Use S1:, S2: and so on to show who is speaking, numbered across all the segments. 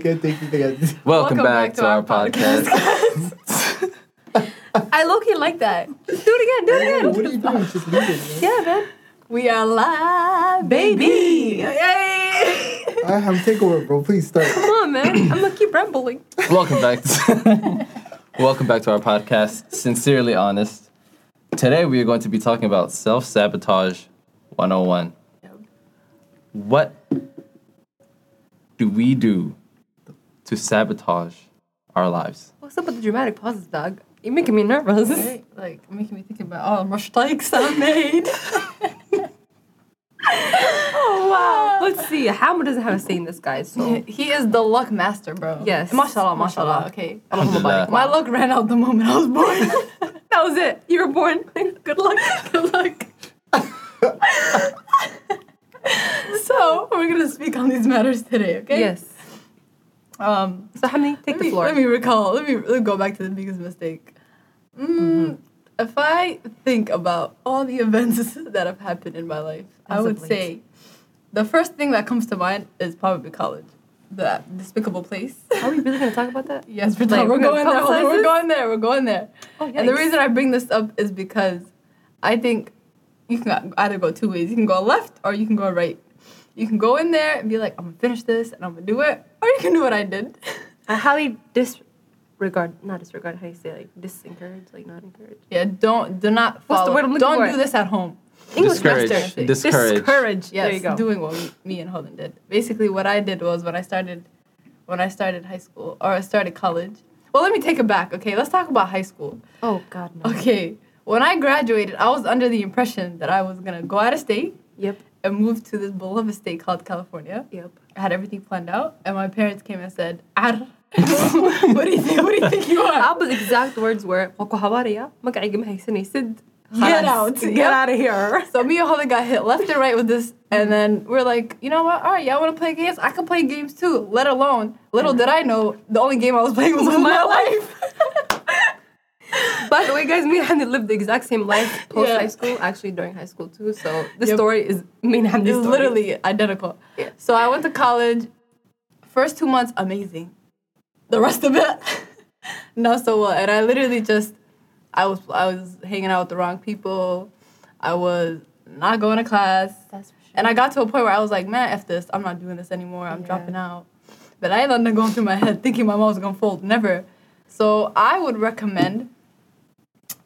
S1: can't take it again.
S2: Welcome, back, to, our, podcast.
S3: I low key like that. Do it again. Do it again.
S1: what are you doing? Just leave it, man.
S3: Yeah, man. We are live, baby. Yay!
S1: I have takeover, bro. Please start.
S3: Come on, man. I'm gonna keep rambling.
S2: Welcome back. To, welcome back to our podcast. Sincerely honest. Today we are going to be talking about self sabotage 101. What do we do to sabotage our lives?
S3: What's up with the dramatic pauses, Doug? You're making me nervous.
S4: Right? Like making me think about all the mistakes I made.
S3: Oh wow. Let's see. Hamid doesn't have a say in this, guys. So
S4: he is the luck master, bro.
S3: Yes.
S4: Mashallah, mashallah.
S3: Mashallah.
S4: Okay.
S2: Alhamdulillah.
S4: My luck ran out the moment I was born.
S3: that was it. You were born. Good luck.
S4: Good luck. so we're gonna speak on these matters today, okay?
S3: Yes.
S4: Um.
S3: So Hamid, take
S4: Let
S3: the
S4: me,
S3: floor.
S4: let me recall. Let me, let me go back to the biggest mistake. Mm, If I think about all the events that have happened in my life, I
S3: As of
S4: would say the first thing that comes to mind is probably college. That despicable place.
S3: Are we really gonna talk about that?
S4: Yes, we're,
S3: Like,
S4: we're
S3: we're gonna
S4: there. We're going there. We're going there.
S3: Oh,
S4: And the reason I bring this up is because I think you can either go two ways. You can go left or you can go right. You can go in there and be like, I'm gonna finish this and I'm gonna do it, or you can do what I did.
S3: Uh, I highly disregard, not disregard. How you say like disencourage, like not encourage.
S4: Yeah, don't do not
S3: What's the
S4: follow.
S3: word I'm looking
S4: don't
S3: for?
S4: do this at home.
S3: English
S2: Discourage.
S3: master.
S2: Discourage.
S3: Discourage.
S4: Yes,
S3: there you go.
S4: doing what we, me and Holden did. Basically, what I did was when I started, when I started high school or I started college. Well, let me take it back. Okay, let's talk about high school.
S3: oh God, no.
S4: Okay, when I graduated, I was under the impression that I was gonna go out of state
S3: Yep.
S4: And moved to this beloved state called California.
S3: Yep.
S4: I had everything planned out, and my parents came and said, "Ar, what do you think? What do you think you are?"
S3: Abba's exact words were "Wako hawariya, magacayga ma haysanaysid.
S4: Get out.
S3: Get
S4: Yep.
S3: out of here.
S4: So me and Holly got hit left and right with this, and then we're like, you know what? All right, y'all want to play games? I can play games too. Let alone, little did I know, the only game I was playing was with my life.
S3: By the way, guys, me and Hamdi lived the exact same life post
S4: Yeah.
S3: high school, actually during high school too. So the
S4: Yep.
S3: story is me and Hamdi's story.
S4: literally identical.
S3: Yeah.
S4: So I went to college. First two months, amazing. The rest of it, not so well. And I literally just, I was I was hanging out with the wrong people. I was not going to class.
S3: That's for sure.
S4: And I got to a point where I was like, man, F this. I'm not doing this anymore. I'm
S3: Yeah.
S4: dropping out. But I ended up going through my head thinking my mom was going to fold. Never. So I would recommend,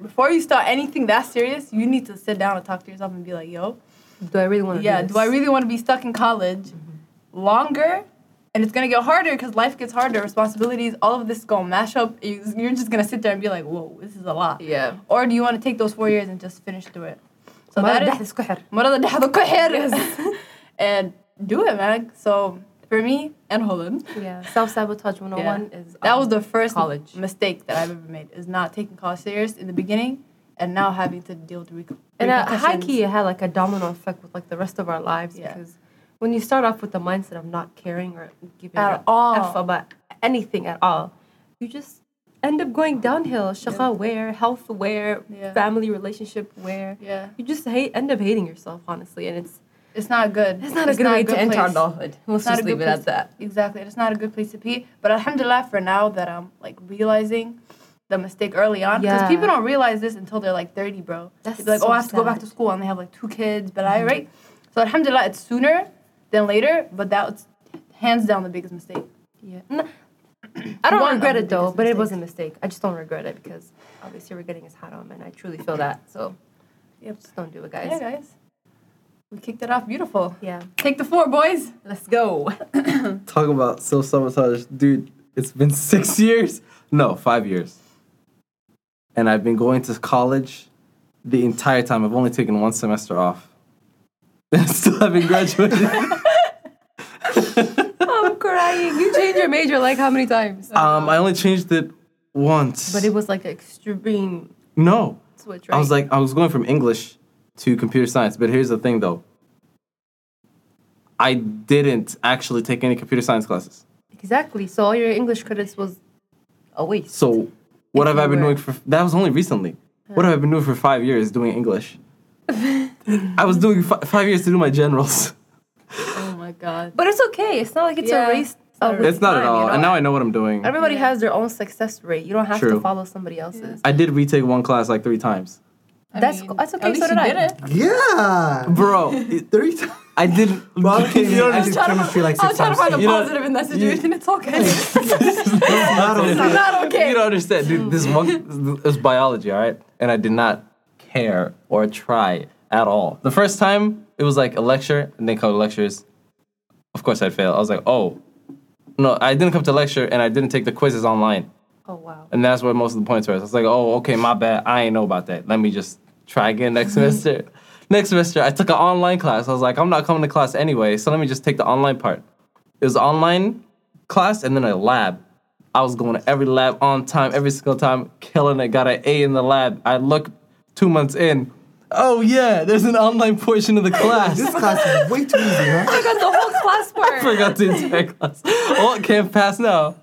S4: before you start anything that serious, you need to sit down and talk to yourself and be like, yo,
S3: do I really want to?
S4: Yeah,
S3: do,
S4: do I really want to be stuck in college mm-hmm. longer? And it's gonna get harder because life gets harder, responsibilities, all of this is gonna mash up. You're just gonna sit there and be like, whoa, this is a lot.
S3: Yeah.
S4: Or do you want to take those four years and just finish through it? So that is. and do it, man. So for me and Holland,
S3: Yeah. Self sabotage 101 is
S4: that
S3: um,
S4: was the first
S3: college.
S4: mistake that I've ever made is not taking college serious in the beginning and now having to deal with rec-
S3: And uh, high key, it had like a domino effect with like the rest of our lives
S4: Yeah.
S3: because when you start off with the mindset of not caring or giving
S4: At
S3: a
S4: all.
S3: F about anything at all, you just end up going downhill. Shakha where, health where,
S4: Yeah.
S3: family relationship where.
S4: Yeah,
S3: You just hate end up hating yourself, honestly, and it's
S4: it's not good.
S3: it's not a good way to enter
S4: place.
S3: adulthood. Let's
S4: It's
S3: just leave
S4: good
S3: it at that.
S4: Exactly. It's not a good place to be. But alhamdulillah for now that I'm like realizing the mistake early on. Because
S3: Yeah.
S4: people don't realize this until they're like 30, bro.
S3: That's
S4: be like,
S3: so
S4: oh, I have to go back to school and they have like two kids, but I, mm-hmm. right? So alhamdulillah, it's sooner than later, but that's hands down the biggest mistake.
S3: Yeah. N- I don't
S4: One
S3: regret it though, but it was a mistake. I just don't regret it because obviously regretting is on, and I truly feel that. So,
S4: Yep.
S3: just don't do it, guys.
S4: Yeah,
S3: guys.
S4: Guys. We kicked it off beautiful.
S3: Yeah.
S4: Take the four, boys.
S3: Let's go.
S2: Talk about self sabotage. Dude, it's been six years. No, five years. And I've been going to college the entire time. I've only taken one semester off. I still haven't graduated.
S3: I'm crying. You changed your major like how many times?
S2: um, I only changed it once.
S3: But it was like extreme
S2: no.
S3: switch, right?
S2: I was like, I was going from English to computer science. But here's the thing though I didn't actually take any computer science classes.
S3: exactly. So all your English credits was a waste.
S2: So what
S3: If
S2: have I been
S3: were-
S2: doing for? That was only recently. What have I been doing for five years doing English? I was doing fi- five years to do my generals.
S4: Oh my god.
S3: But it's okay. It's not like it's
S4: Yeah.
S3: a race Oh,
S2: It's not at all.
S3: you know?
S2: And now I know what I'm doing.
S3: Everybody
S4: Yeah.
S3: has their own success rate. You don't have
S2: True.
S3: to follow somebody else's.
S2: I did retake one class like three times.
S4: I
S3: That's-
S4: mean,
S3: that's okay,
S4: At least
S3: so did
S4: you
S3: I.
S4: did it.
S1: Yeah.
S2: Bro,
S1: Three times.
S2: I didn't.
S1: Bro, I came
S2: You
S1: in,
S2: know,
S1: I did chemistry like
S4: I was
S1: six
S4: trying to find
S1: times.
S4: the positive in that situation. it's okay.
S1: Not okay.
S4: it's not okay.
S2: You don't understand, dude. This one it was biology, all right, and I did not care or try at all. The first time it was like a lecture, and they called lectures. Of course, I'd fail. I was like, oh, no, I didn't come to lecture, and I didn't take the quizzes online,
S3: wow.
S2: and that's where most of the points were. I was like, oh, okay, my bad. I ain't know about that. Let me just try again next mm-hmm. semester. Next semester, I took an online class. I was like, I'm not coming to class anyway, so let me just take the online part. It was online class and then a lab. I was going to every lab on time, every single time, killing it. Got an A in the lab. I look two months in. Oh yeah, there's an online portion of the class.
S1: This class is way too easy, huh?
S3: I got the whole class part.
S2: I
S3: part.
S2: forgot the entire class. Oh, can't pass now.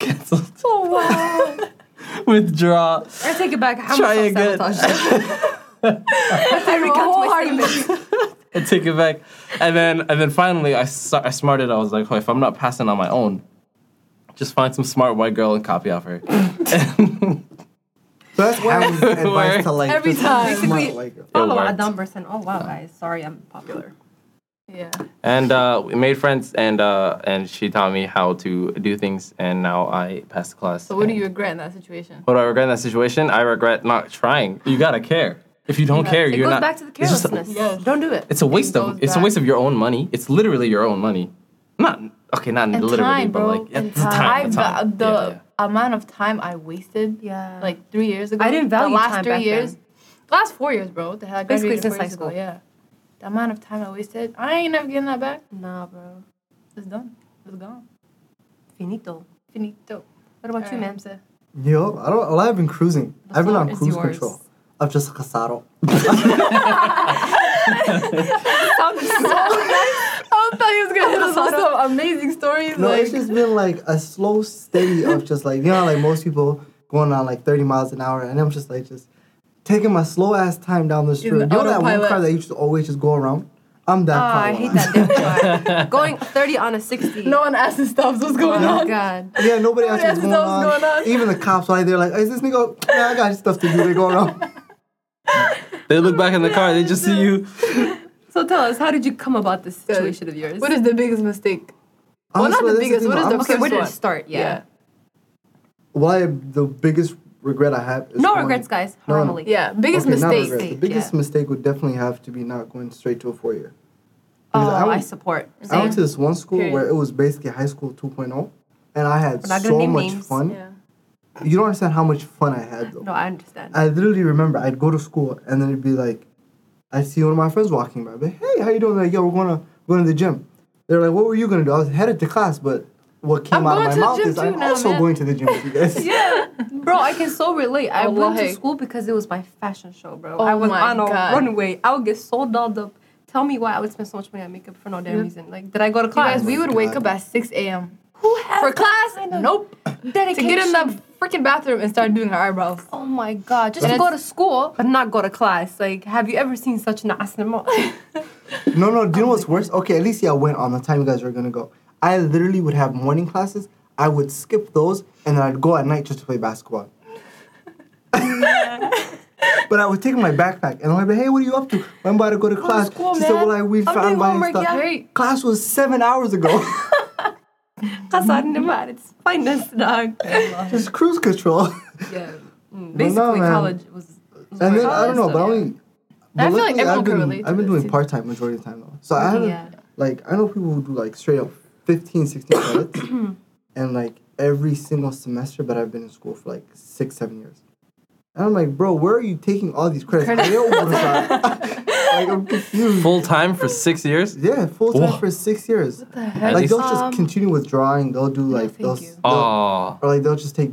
S2: Cancel.
S3: Oh wow.
S2: Withdraw.
S3: I take it back. How
S2: Try
S3: much
S2: again.
S3: self-sabotage? I recant my statement.
S2: I take it back, and then and then finally I I smarted. I was like, oh, if I'm not passing on my own, just find some smart white girl and copy off her.
S1: So that's Adam's advice to like
S4: Every
S1: just
S4: time.
S1: smart,
S3: Basically-
S1: like
S3: Follow. Adam Berson. Oh wow, guys. Sorry, I'm popular.
S4: Yeah.
S2: and uh, we made friends, and uh, and she taught me how to do things, and now I passed the class.
S4: So what do you regret in that situation?
S2: What do I regret in that situation? I regret not trying. You gotta care. If you don't care,
S3: It
S2: you're
S3: goes
S2: not.
S3: back to the
S2: it's just-
S3: carelessness.
S4: Yes.
S3: Don't do it.
S2: It's a waste
S4: It
S2: of.
S4: goes
S2: It's a waste of your own money. It's literally your own money. Not okay, not
S4: And
S2: literally,
S4: time,
S2: but like
S4: and
S2: it's time.
S4: time.
S2: the time.
S4: The, the
S2: Yeah, yeah.
S4: amount of time I wasted,
S3: Yeah.
S4: like three years ago.
S3: I didn't value
S4: the last
S3: time
S4: three
S3: back
S4: years.
S3: then.
S4: Last four years, bro. The hell, I
S3: Basically since high
S4: years ago,
S3: school.
S4: Yeah. The amount of time I wasted, I ain't never getting that back.
S3: Nah, bro.
S4: It's done. It's gone.
S3: Finito.
S4: Finito.
S3: What about you,
S4: Alright.
S3: Mamsa?
S1: Yo, I don't. Well, I've been cruising.
S3: The
S1: I've been on cruise
S3: yours.
S1: control. I've just casado.
S4: I thought he was gonna hit us with some amazing stories.
S1: No,
S4: like,
S1: it's just been like a slow, steady of just like you know, like most people going on like thirty miles an hour, and I'm just like just taking my slow ass time down the street. You know that one car that used to always just go around? I'm that
S3: Oh,
S1: car.
S3: I hate that damn car. Going 30 on a 60.
S4: no one asked us stuff. What's
S3: Oh
S4: going
S3: my
S4: on?
S3: god.
S1: Yeah, nobody else
S4: Nobody
S1: was
S4: else
S1: going on.
S4: going on.
S1: Even the cops, like they're like, "Is this nigga? Yeah, I got stuff to do." They go around.
S2: They look back in the car. They just see you.
S3: So tell us, how did you come about this situation of yours?
S4: What is the biggest mistake? Well, not the biggest,
S1: thing,
S4: what is the
S1: I'm
S3: okay,
S4: first
S3: where did it start? Yeah.
S1: Why the biggest regret I have is
S3: No
S1: going-
S3: regrets, guys.
S1: No, no.
S3: Normally.
S4: Yeah. Biggest
S1: Okay,
S4: mistake.
S1: regret. The biggest
S3: yeah.
S1: mistake would definitely have to be not going straight to a four year.
S3: Oh,
S1: Because I
S3: I,
S1: went-
S3: support.
S1: I went to this one school
S4: Period.
S1: where it was basically high school 2.0, and I had
S3: not gonna
S1: so much
S3: names.
S1: fun.
S4: Yeah.
S1: You don't understand how much fun I had though.
S3: No, I understand.
S1: I literally remember I'd go to school and then it'd be like, I'd see one of my friends walking by. I'd be like, hey, how you doing? Like, yo, we're going to going to the gym. They're like, what were you gonna do? I was headed to class, but what came
S4: I'm
S1: out of
S4: going
S1: my
S4: to the
S1: mouth
S4: gym
S1: is
S4: too
S1: I'm
S4: now,
S1: also
S4: man."
S1: going to the gym with you guys.
S3: yeah, bro, I can so relate. I oh, went to school because it was my fashion show, bro.
S4: Oh
S3: I was
S4: my
S3: on a
S4: God.
S3: runway. I would get so dolled up. Tell me why I would spend so much money on makeup for no damn
S4: Yeah.
S3: reason. Like, did I go to class?
S4: guys, we would oh
S1: wake
S4: up at 6 a.m.
S3: Who has
S4: For class?
S3: kind of
S4: Nope. To get in the freaking bathroom and start doing our eyebrows.
S3: Oh my god! Just
S4: And
S3: to go to school, but not go to class. Like, have you ever seen such an asnamo?
S1: No, no. Do you know what's worse? Okay, at least yeah, I went on the time you guys were gonna go. I literally would have morning classes. I would skip those and then I'd go at night just to play basketball. but I would take my backpack and I'd be, hey, what are you up to? I'm about to go to class.
S3: school,
S1: she said,
S3: man.
S1: well, I we
S3: I'm
S1: found
S3: doing
S1: my
S3: homework,
S1: stuff.
S3: yeah.
S1: Class was seven hours ago.
S3: Kasar naman. It's finest, dog.
S1: just cruise control.
S3: yeah. Mm, Basically,
S1: no,
S3: college was. was
S1: and
S3: my
S1: then I don't know,
S3: college,
S1: but
S3: so,
S1: only.
S3: yeah.
S1: But
S4: I feel like
S1: luckily,
S4: everyone
S1: I've
S4: can
S1: been,
S4: relate
S1: I've been doing part time majority of the time though. So I haven't
S3: Yeah.
S1: like I know people who do like straight up 15, 16 credits, and like every single semester. But I've been in school for like six, seven years. And I'm like, bro, where are you taking all these credits?
S4: Credits.
S1: Ayo, like I'm confused.
S2: Full time for six years.
S1: Yeah, full time for six years.
S4: the heck?
S1: Like
S2: least-
S1: they'll just
S3: Um,
S1: continue with drawing. They'll do like
S4: thank
S1: they'll,
S4: you.
S1: they'll
S2: Oh,
S1: or like they'll just take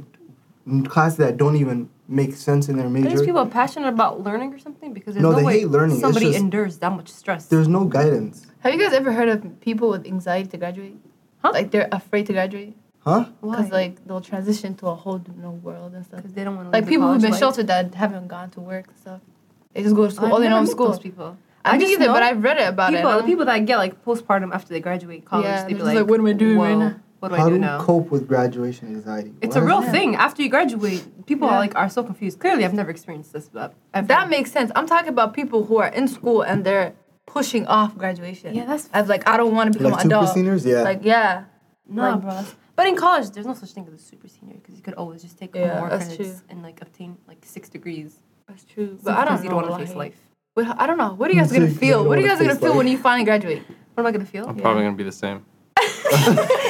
S1: classes that don't even make sense in their
S3: Are
S1: major.
S3: these people passionate about learning or something? Because there's
S1: No,
S3: no,
S1: they
S3: way
S1: hate learning. It's
S3: somebody
S1: just-
S3: endures that much stress.
S1: There's no guidance,
S4: Have you guys ever heard of people with anxiety to graduate?
S3: Huh?
S4: Like they're afraid to graduate
S1: huh?
S4: because like they'll transition to a whole new world and stuff.
S3: because they don't want to
S4: Like people who've been sheltered that haven't gone to work and stuff. They just go to school. All they know is school.
S3: Those people.
S4: I,
S3: I
S4: didn't
S3: just
S4: either,
S3: know
S4: but I've read it about
S3: people,
S4: it.
S3: the people that get like postpartum after they graduate college,
S4: Yeah,
S3: they be
S4: they're
S3: like,
S4: like, what am I doing right
S3: "Whoa,
S4: now?"
S3: What do
S1: How
S3: I do
S1: to
S3: now?
S1: cope with graduation anxiety?
S3: It's
S1: What
S3: a real
S1: is-
S3: thing. After you graduate, people
S4: Yeah.
S3: are like are so confused. Clearly, I've never experienced this, but I've
S4: That makes sense. I'm talking about people who are in school and they're pushing off graduation.
S3: Yeah, that's-
S4: as like I don't want to become
S1: Like
S4: an
S1: super
S4: adult.
S1: seniors, yeah.
S4: Like yeah,
S3: no,
S4: like-
S3: bro. But in college, there's no such thing as a super senior because you could always just take
S4: Yeah,
S3: more
S4: that's
S3: credits
S4: true.
S3: and like obtain like six degrees.
S4: that's true. But
S3: But
S4: I don't
S3: you don't want to face life.
S4: Wait, I don't know. What are you guys gonna feel? What are you guys gonna feel
S1: life.
S4: when you finally graduate?
S3: What am I gonna feel?
S2: I'm
S4: Yeah.
S2: probably gonna be the same.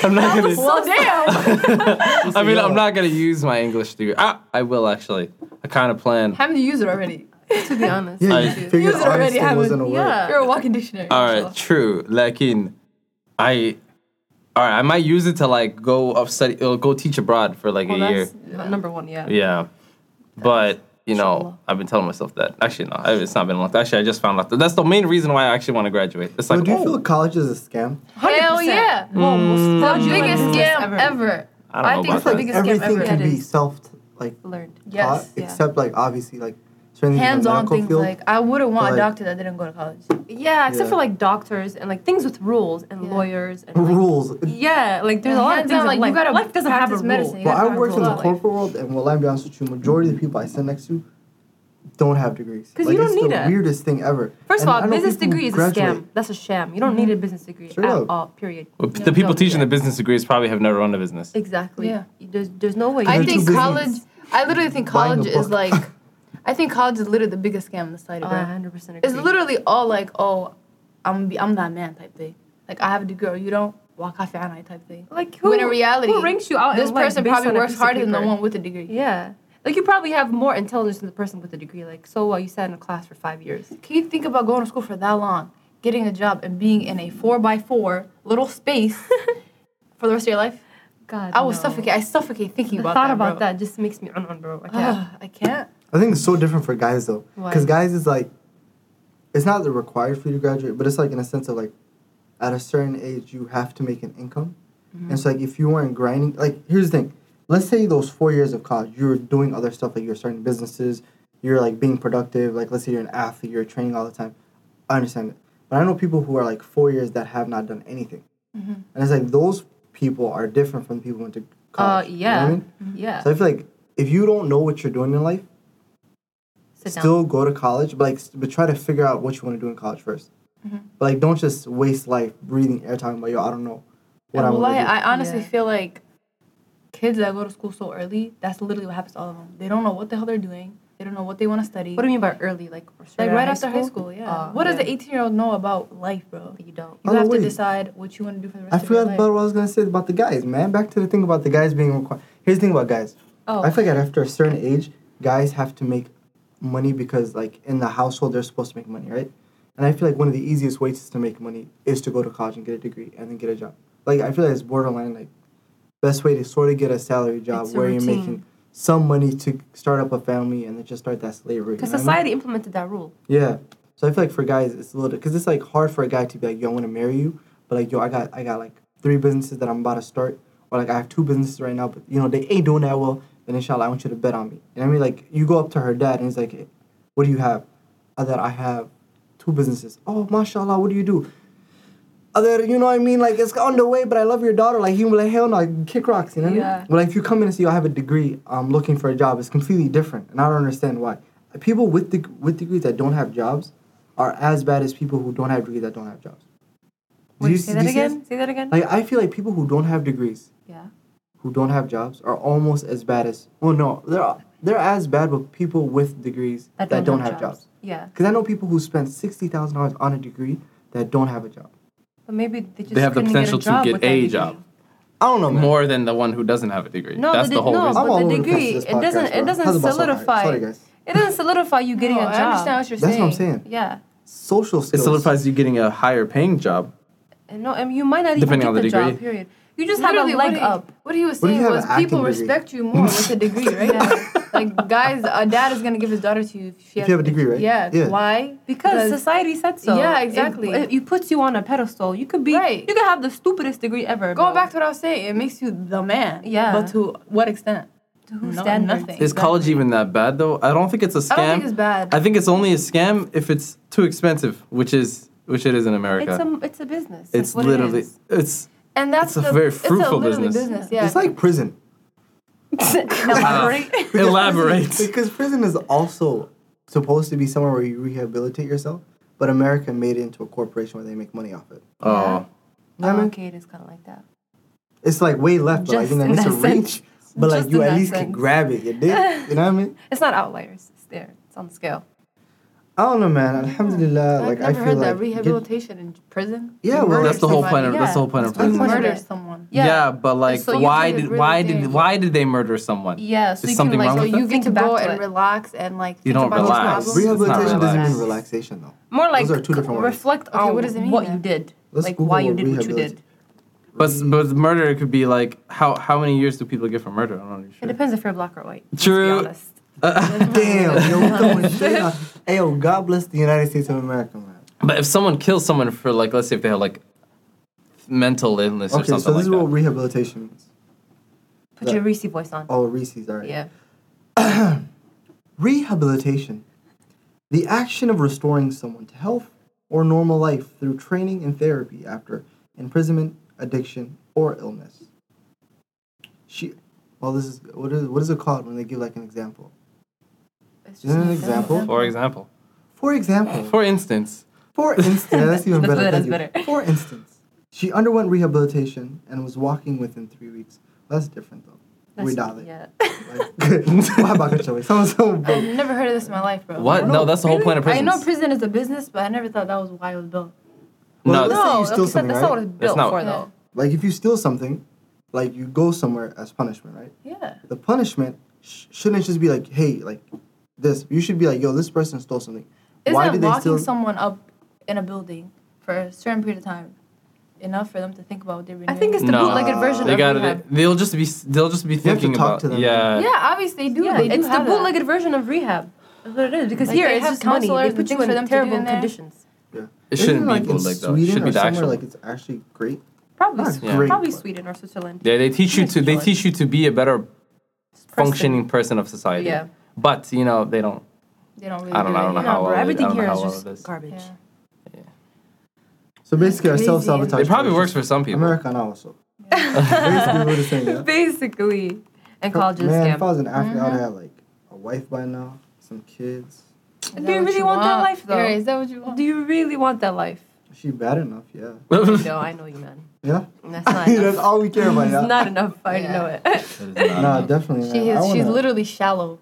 S2: I'm not gonna.
S4: Well, damn.
S2: I mean, I'm not gonna use my English degree. Ah, I will actually. I kind of plan.
S4: Haven't you used it already?
S3: To be honest.
S1: Yeah,
S2: I-
S1: you figured
S4: Use it already,
S1: honesty
S4: haven't-
S1: wasn't a word.
S3: yeah.
S4: You're a walking dictionary.
S2: All right, true. Like in, I, all right, I might use it to like go up study, uh, go teach abroad for like
S3: Well,
S2: a year.
S3: number one. Yeah.
S2: Yeah, but you know,
S3: Inshallah.
S2: I've been telling myself that. Actually, no, it's not been a long. time. Actually, I just found out that that's the main reason why I actually want to graduate. It's
S1: So
S2: like,
S1: do you
S2: oh,
S1: feel college is a scam?
S4: Hell yeah.
S3: Well, most
S2: Mm.
S4: The biggest scam ever.
S2: I don't know
S4: think
S2: about
S4: it's the biggest scam ever.
S1: Everything
S3: can
S1: be self like
S3: Learned.
S1: taught,
S4: Yes.
S3: yeah.
S1: except like obviously like certain things in the
S4: Hands-on things
S1: field.
S4: like I wouldn't want
S1: But,
S4: a doctor that didn't go to college.
S3: Yeah, except
S1: Yeah.
S3: for like doctors and like things with rules and
S4: Yeah.
S3: lawyers and like,
S1: rules.
S3: yeah, like there's a lot of
S4: Hands-on,
S3: things
S4: like,
S3: in
S4: you
S3: life.
S4: gotta
S3: life doesn't have a
S4: practice
S3: rule.
S4: medicine. You
S1: Well, I worked in the
S4: practice law.
S1: corporate world, and well, I'm be honest with you, majority of the people I sit next to don't have degrees.
S3: 'Cause
S1: like,
S3: you don't
S1: it's
S3: need
S1: the
S3: it.
S1: weirdest thing ever.
S3: First
S1: And
S3: of all,
S1: know
S3: business
S1: people
S3: degree is a scam. That's a sham. You don't need a mm-hmm. business degree
S1: Straight
S3: at
S1: up.
S3: all. Period.
S2: Well,
S3: You
S2: the people teaching the business degrees probably have never run a business.
S3: Exactly.
S4: Yeah.
S3: There's there's no way.
S4: I think college. I literally think college is like. I think college is literally the biggest scam on the side,
S3: I
S4: bro.
S3: 100 percent agree.
S4: It's literally all like, oh, I'm be, I'm that man type thing. Like I have a degree, or you don't. Walk off your eye type thing.
S3: like who,
S4: when in reality,
S3: who ranks you out?
S4: this
S3: in life
S4: person probably works harder than the one with a degree.
S3: Yeah. Like you probably have more intelligence than the person with a degree. Like so, uh, you sat in a class for five years.
S4: Can you think about going to school for that long, getting a job, and being in a four by four little space for the rest of your life?
S3: God,
S4: I will
S3: no.
S4: suffocate. I suffocate thinking
S3: The
S4: about
S3: thought
S4: that.
S3: about
S4: bro.
S3: that just makes me on bro. I can't.
S4: Ugh, I can't.
S1: I think it's so different for guys though, because guys is like, it's not the required for you to graduate, but it's like in a sense of like, at a certain age you have to make an income,
S3: Mm-hmm.
S1: and so like if you weren't grinding, like here's the thing, let's say those four years of college you're doing other stuff like you're starting businesses, you're like being productive, like let's say you're an athlete, you're training all the time, I understand it, but I know people who are like four years that have not done anything,
S3: Mm-hmm.
S1: and it's like those people are different from the people who went to
S3: Uh,
S1: college. you know what
S3: yeah,
S1: I mean?
S3: yeah.
S1: So I feel like if you don't know what you're doing in life. Still go to college, but like, but try to figure out what you want to do in college 1st
S3: Mm-hmm.
S1: But like, don't just waste life breathing air talking about yo. I don't know what I
S4: And
S1: want
S4: wallahi,
S1: to do.
S4: I honestly
S3: Yeah.
S4: feel like kids that go to school so early, that's literally what happens to all of them. They don't know what the hell they're doing. They don't know what they want to study.
S3: What do you mean by early? Like straight
S4: like right after high school, yeah.
S3: Uh,
S4: what does the 18 year old know about life, bro?
S3: You don't.
S4: You
S1: Oh,
S4: have
S1: wait.
S4: to decide what you want to do for the rest
S1: I
S4: of your
S1: forgot
S4: life.
S1: about what I was gonna say about the guys, man. Back to the thing about the guys being required. Here's the thing about guys.
S3: Oh,
S1: I feel like after a certain age, guys have to make money because like in the household they're supposed to make money, right? And I feel like one of the easiest ways to make money is to go to college and get a degree and then get a job. Like I feel like it's borderline like best way to sort of get a salary job
S3: a
S1: where you're making some money to start up a family and then just start that slavery. you
S3: because
S1: know what I mean?
S3: society implemented that rule.
S1: Yeah. So I feel like for guys, it's a little because it's like hard for a guy to be like, "Yo, I want to marry you," but like, "Yo, I got I got like three businesses that I'm about to start," or like I have two businesses right now, but you know they ain't doing that well. Then inshallah, I want you to bet on me. And I mean? Like you go up to her dad and he's like, "What do you have?" Uh, that I have two businesses. Oh, mashallah, what do you do? Other, you know what I mean? Like it's on the way, but I love your daughter. Like he will be like, hell no, I kick rocks. You know what I
S4: Yeah.
S1: mean? But like if you come in and say, "Yo, I have a degree, I'm looking for a job," it's completely different, and I don't understand why. People with the with degrees that don't have jobs are as bad as people who don't have degrees that don't have jobs.
S3: Wait,
S1: you
S3: say that
S1: see
S3: again. Say that again.
S1: Like I feel like people who don't have degrees,
S3: yeah.
S1: Who don't have jobs, are almost as bad as well. No, they're they're as bad with people with degrees that, don't, have, jobs.
S3: Yeah,
S1: Because I know people who spend sixty thousand dollars on a degree that don't have a job.
S3: but maybe they just
S2: They have the
S3: couldn't
S2: potential
S3: get
S2: to
S3: a job
S2: get a job.
S1: I don't know, man.
S2: More than the one who doesn't have a degree.
S3: No,
S2: That's
S3: the,
S2: the whole
S3: no,
S2: reason.
S3: But the
S1: over the place
S3: degree
S1: with
S3: it doesn't it doesn't
S1: How's the bus all right?
S3: solidify
S1: Sorry, guys.
S3: it doesn't solidify you getting
S4: No,
S3: a
S4: I
S3: job.
S4: understand what you're
S1: That's
S4: saying.
S1: what I'm saying.
S3: Yeah,
S1: Social
S2: It solidifies you getting a higher paying job.
S3: and no, I mean you might not even
S2: Depending
S3: get
S2: on the
S3: the, job.
S2: degree.
S3: Period. You just
S4: Literally,
S3: have a leg
S4: what he,
S3: up.
S4: What he was
S1: do you
S4: saying
S1: have
S4: was people
S1: degree?
S4: respect you more with a degree, right? like guys, a dad is gonna give his daughter to you if, she
S1: If
S4: has
S1: you have a degree, right?
S4: Yeah.
S1: Yeah.
S4: Why?
S3: Because society said so.
S4: Yeah, exactly.
S3: It, it puts you on a pedestal. You could be.
S4: Right.
S3: You could have the stupidest degree ever.
S4: Going back to what I was saying, it makes you the man.
S3: Yeah.
S4: But to what extent?
S3: to whose
S4: No,
S3: standards?
S4: nothing.
S2: Is college even that bad though? I don't think it's a scam.
S4: I don't think it's bad.
S2: I think it's only a scam if it's too expensive, which is which it is in America.
S3: It's a it's a business.
S2: It's
S3: That's what it
S2: literally
S3: is.
S2: it's
S4: And that's
S2: It's a
S4: the,
S2: very
S4: it's a
S2: fruitful business.
S4: business. Yeah.
S1: It's like prison.
S3: Elaborate.
S2: Elaborate.
S1: Because prison is also supposed to be somewhere where you rehabilitate yourself, but America made it into a corporation where they make money off it.
S2: Oh.
S1: You know what I mean?
S3: okay, it is kind of like that.
S1: It's like way left, but like
S3: Just
S1: in the
S3: in
S1: midst
S3: that
S1: of
S3: sense.
S1: reach. But like
S3: Just
S1: you at
S3: that
S1: least can grab it. You dig? You know what I mean?
S3: It's not outliers. It's there. It's on the scale.
S1: I don't know, man. Alhamdulillah,
S4: I've
S1: like I
S4: never
S1: feel
S4: heard
S1: like
S4: that
S1: get-
S4: rehabilitation in prison.
S1: Yeah, well,
S2: That's the whole
S4: somebody.
S2: point of that's the whole point of
S1: That's
S4: You
S2: prison.
S4: murder someone.
S2: Yeah,
S3: Yeah.
S2: but like
S4: So
S2: why
S4: can
S2: did
S4: really
S2: why
S4: do
S2: did
S4: it.
S2: why did they murder someone?
S3: Yeah, so
S2: Is
S3: you
S2: something
S3: can like
S2: wrong
S4: So
S2: with
S3: so
S2: that?
S4: you get to
S3: think back
S4: go and
S3: it.
S4: relax and like
S2: You
S4: think
S2: don't relax.
S1: Rehabilitation doesn't mean relaxation though.
S3: More like
S1: Those are two different
S3: reflect
S4: Okay,
S3: on
S4: what does it mean
S3: what you did, like why you did what you did.
S2: But but murder could be like how how many years do people get for murder? I'm not really
S3: It depends if you're black or white. let's
S2: True.
S3: Uh, Be.
S1: Damn, yo, we throwing shade out. Hey, yo, God bless the United States of America, man.
S2: But if someone kills someone for like let's say if they have like mental illness or
S1: Okay,
S2: something
S1: so this
S2: like
S1: is
S2: that.
S1: what rehabilitation means.
S3: Put your Reese voice on.
S1: Oh, Reese's, all right.
S3: Yeah.
S1: Rehabilitation. The action of restoring someone to health or normal life through training and therapy after imprisonment, addiction, or illness. She, well, this is what is what is it called when they give like an example?
S4: It's
S1: Isn't an
S4: just-
S1: example?
S2: For example.
S1: For example,
S2: For instance.
S1: for instance, that's even
S3: That's
S1: better.
S3: better, that's
S1: you. For instance, she underwent rehabilitation and was walking within three weeks. That's different though. We
S3: That's-
S1: dial it.
S3: Yeah.
S1: Like, why about Kachawi? So
S4: I've never heard of this in my life, bro.
S2: What? No, that's the whole point of prison.
S4: I know prison is a business, but I never thought that was why it was built.
S1: Well,
S2: No,
S1: let's you
S3: No,
S1: steal
S3: that's,
S1: something,
S3: that's
S1: right?
S3: not what it's
S2: That's
S3: built
S2: not-
S3: for,
S4: Yeah.
S3: though.
S1: Like if you steal something, like you go somewhere as punishment, right?
S4: Yeah.
S1: The punishment sh- shouldn't just be like, hey, like this. You should be like, yo, this person stole something.
S4: Isn't
S1: Why did they
S4: locking
S1: steal?
S4: someone up in a building for a certain period of time enough for them to think about what they've been
S3: I think it's the
S2: No.
S3: bootlegged version
S2: They
S3: of
S2: got
S3: rehab.
S2: it. They'll just be they'll just be
S1: have to
S2: thinking
S1: talk
S2: about
S1: to them.
S2: yeah.
S4: yeah, obviously they do.
S3: Yeah,
S4: they do
S3: it's the
S4: have that.
S3: bootlegged version of rehab. That's what it is. Because
S4: Like,
S3: here it's just money. They put you
S4: things them
S3: in terrible
S4: in
S3: conditions.
S1: Yeah.
S2: It
S1: Isn't
S2: shouldn't be
S1: like in
S2: bootleg though. It should be the actual.
S1: like it's actually great.
S3: Probably,
S1: Not
S3: Sweden.
S1: great,
S3: probably Sweden or Switzerland.
S2: Yeah, they teach you to they teach you to be a better
S3: Person.
S2: functioning person of society.
S3: Yeah.
S2: But you know they don't.
S4: They don't really
S2: I don't
S4: do
S2: know, I don't know how well
S3: everything
S2: don't know
S3: here
S2: how
S3: is
S2: well
S3: just garbage.
S4: Yeah.
S1: So basically, our
S4: Crazy.
S1: self sabotage.
S2: It probably works for some people.
S1: America now also. basically, what it's saying. Yeah.
S3: Basically, and college is a
S1: Man, if I was in Africa,
S4: Mm-hmm.
S1: I'd have like a wife by now, some kids.
S3: Do you
S4: what
S3: really want that life, though?
S4: Gary, is that what you want?
S3: Do you really want that life?
S1: She bad enough, yeah.
S3: no, I know you, man.
S1: Yeah.
S3: That's not
S1: That's
S3: enough.
S1: all we care about,
S3: It's not enough. I
S4: Yeah.
S3: know it.
S2: That is
S1: Nah, definitely.
S4: She
S1: man.
S4: Is. She's literally shallow.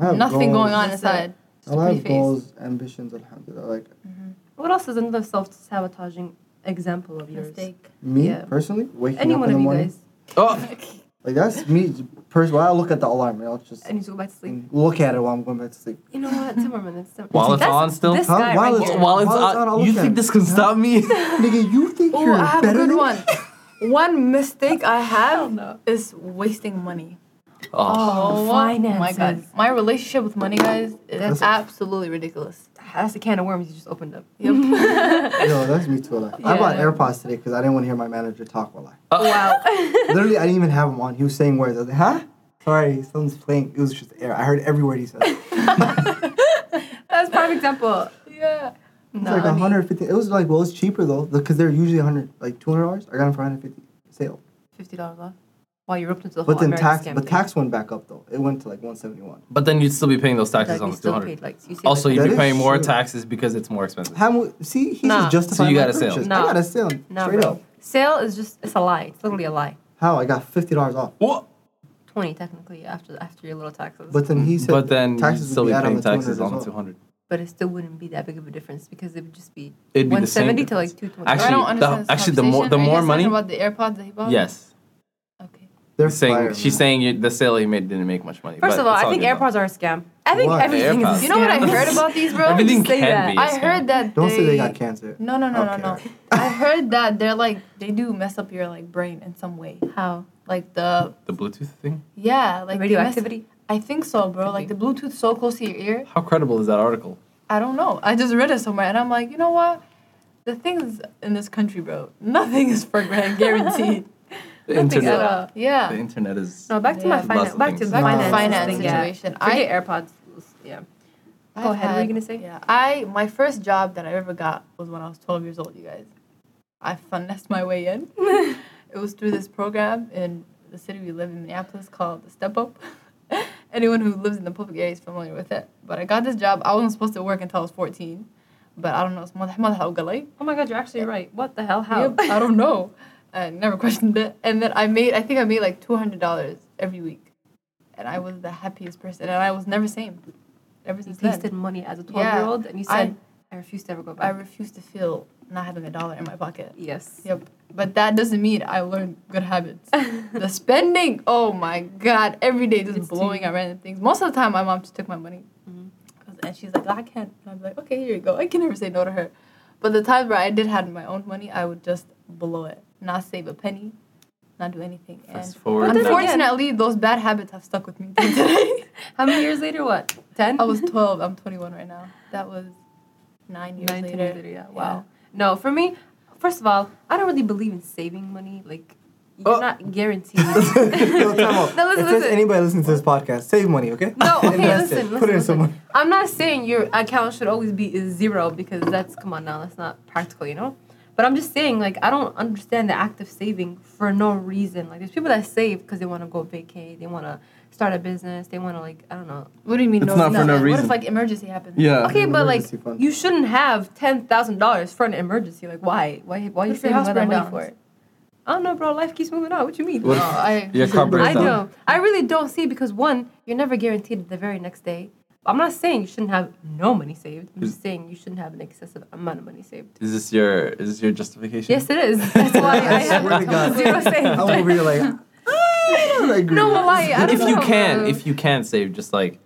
S1: I have
S4: Nothing
S1: goals.
S4: going on
S3: That's
S4: inside.
S1: I
S4: Just a
S1: have
S4: pretty face.
S1: goals, ambitions, alhamdulillah. Like mm-hmm.
S3: what else is another self-sabotaging example of yours?
S4: Mistake.
S1: me
S3: Yeah.
S1: personally, waking
S3: Any
S1: up
S3: one
S1: in
S3: of
S1: the
S3: you
S1: morning.
S3: guys.
S2: Oh,
S1: Like that's me personally. I'll look at the alarm and I'll just
S3: I need to go back to sleep.
S1: look at it while I'm going back to sleep.
S3: You know what, Timmerman? It's Tim-
S2: While it's on still?
S3: This
S1: Huh?
S3: guy
S1: While
S3: right
S1: it's-
S3: here.
S2: while it's
S1: While it's on,
S2: on,
S1: I'll
S2: you
S1: look
S2: think
S1: it.
S2: this can stop me?
S1: Nigga, you think
S4: Oh,
S1: you're
S4: I have a
S1: better
S4: good
S1: than
S4: one. One mistake I have is wasting money.
S2: Oh,
S3: oh, oh, oh,
S4: my god. My relationship with money, guys, is
S3: That's-
S4: absolutely ridiculous.
S3: That's a can of worms you just opened up.
S4: Yep.
S1: Yo, that's me too. Like, I bought
S4: Yeah.
S1: AirPods today because I didn't want to hear my manager talk while I. Oh.
S3: wow.
S1: Literally, I didn't even have them on. He was saying words. I was like, huh? Sorry, someone's playing. It was just air. I heard every word he said. It's
S3: That's prime example.
S4: yeah.
S3: No,
S1: like
S3: I mean,
S1: 150. It was like, well, it's cheaper though because they're usually 100, like 200 dollars. I got them for 150 sale.
S3: fifty dollars off. While you're up into the whole
S1: But then
S3: American
S1: tax,
S3: scam
S1: but
S3: thing.
S1: tax went back up though. It went to like 171.
S2: but then you'd still be paying those taxes
S3: Like,
S2: on the 200.
S3: paid, like, you
S2: Also,
S3: like,
S2: you'd be
S1: is
S2: paying more taxes because it's more expensive.
S1: How mu- see, he's
S3: Nah.
S1: just justifying
S2: So you got a sale.
S1: purchase.
S3: Nah.
S1: I got a sale.
S3: Nah,
S1: straight
S3: bro.
S1: up.
S3: Sale is just it's a lie. It's literally a lie.
S1: How I got fifty dollars off.
S2: What?
S3: Twenty technically after after your little taxes.
S1: But then he said,
S2: But then you'd
S1: taxes
S2: still
S1: would
S2: be
S1: be
S2: paying
S1: on the
S2: taxes on the 200.
S3: but it still wouldn't be that big of a difference because it would just be
S2: It'd be
S3: one
S2: the same
S3: to like two twenty.
S2: Actually,
S4: I don't
S2: the-
S4: this
S2: actually, the more- the
S4: conversation.
S2: More money-
S4: talking about the AirPods that he bought?
S2: Yes.
S4: Okay.
S1: They're
S2: She's saying,
S1: fire,
S2: she's
S1: man.
S2: saying you, the sale he made didn't make much money.
S3: First of all, I think
S2: good, though.
S3: AirPods are a scam. I think
S1: What?
S3: everything is
S2: AirPods.
S3: scam.
S4: You know what I heard about these, bro?
S2: Everything
S3: say
S2: can
S3: that.
S2: be. a
S4: I
S2: scam.
S4: heard that
S1: Don't say they
S4: they
S1: got cancer.
S4: No, no, no,
S1: Okay.
S4: no, no. I heard that they're like they do mess up your like brain in some way.
S3: How
S4: Like the
S2: the Bluetooth thing.
S4: yeah, like they mess-
S3: radioactivity.
S4: I think so, bro. Like the Bluetooth so close to your ear.
S2: How credible is that article?
S4: I don't know. I just read it somewhere, and I'm like, you know what? The things in this country, bro, nothing is for grand guaranteed
S2: the internet.
S3: Yeah.
S2: The internet is.
S3: No, back to
S4: yeah.
S2: my finance.
S3: Back to
S1: back no.
S3: finance, situation. Yeah.
S4: I
S3: get AirPods. Yeah.
S4: I've Go
S3: ahead. Had, what are you gonna say?
S4: Yeah. I my first job that I ever got was when I was 12 years old. You guys, I finessed my way in. it was through this program in the city we live in Minneapolis called the Step Up. Anyone who lives in the public area is familiar with it. But I got this job. I wasn't supposed to work until I was 14. But I don't know.
S3: Oh my god, you're actually right. What the hell? How?
S4: Yep, I don't know. I never questioned it. And then I made, I think I made like $200 every week. And I was the happiest person. And I was never same. Ever
S3: You
S4: since then.
S3: tasted money as a 12 year old and you said, I, refuse to ever go back."
S4: I refuse to feel not having a dollar in my pocket.
S3: yes.
S4: Yep. But that doesn't mean I learned good habits. the spending, oh my god, every day just
S3: It's
S4: blowing at random things. Most of the time, my mom just took my money.
S3: Mhm.
S4: 'Cause- And she's like, I can't. And I'm like, okay, here you go. I can never say no to her. But the times where I did have my own money, I would just blow it, not save a penny, not do anything.
S2: Fast
S4: and
S2: forward.
S3: then again-
S4: unfortunately, those bad habits have stuck with me today.
S3: How many years later? What? 10?
S4: I was 12. I'm 21 right now. That was nine years later.
S3: years later. Yeah. Wow. No, for me, first of all, I don't really believe in saving money. Like, you're
S1: Oh.
S3: not guaranteed.
S1: Yo, time out.
S3: No, listen,
S1: if there's
S3: listen.
S1: anybody listening to this podcast, save money, okay?
S3: No, okay,
S1: Invest
S3: listen,
S1: it.
S3: listen,
S1: Put it in
S3: listen.
S1: someone.
S3: I'm not saying your account should always be zero because that's come on now, that's not practical, you know. But I'm just saying, like, I don't understand the act of saving for no reason. Like, there's people that save because they want to go vacay, they want to start a business, they want to like, I don't know.
S4: What do you mean?
S2: It's not for no
S4: What
S2: reason.
S4: What if like emergency happens?
S2: Yeah.
S3: Okay, but like,
S1: fund.
S3: you shouldn't have ten thousand dollars for an emergency. Like, why? Why? Why are you
S4: What
S3: saving all that
S4: burned
S3: money
S4: down?
S3: for it? I don't know, bro. Life keeps moving on. What you mean?
S2: What
S4: No,
S2: if
S4: I.
S2: your car breaks
S3: I
S2: down?
S3: know. I really don't see because one, you're never guaranteed the very next day. I'm not saying you shouldn't have no money saved. I'm just saying you shouldn't have an excessive amount of money saved.
S2: Is this your is this your justification?
S3: Yes, it is. That's why I,
S1: I
S3: have
S1: swear to God.
S3: zero saved.
S1: I'm over here like, ah, I don't agree.
S3: No, why? I don't
S2: if you
S3: know,
S2: can,
S3: bro.
S2: if you can save, just like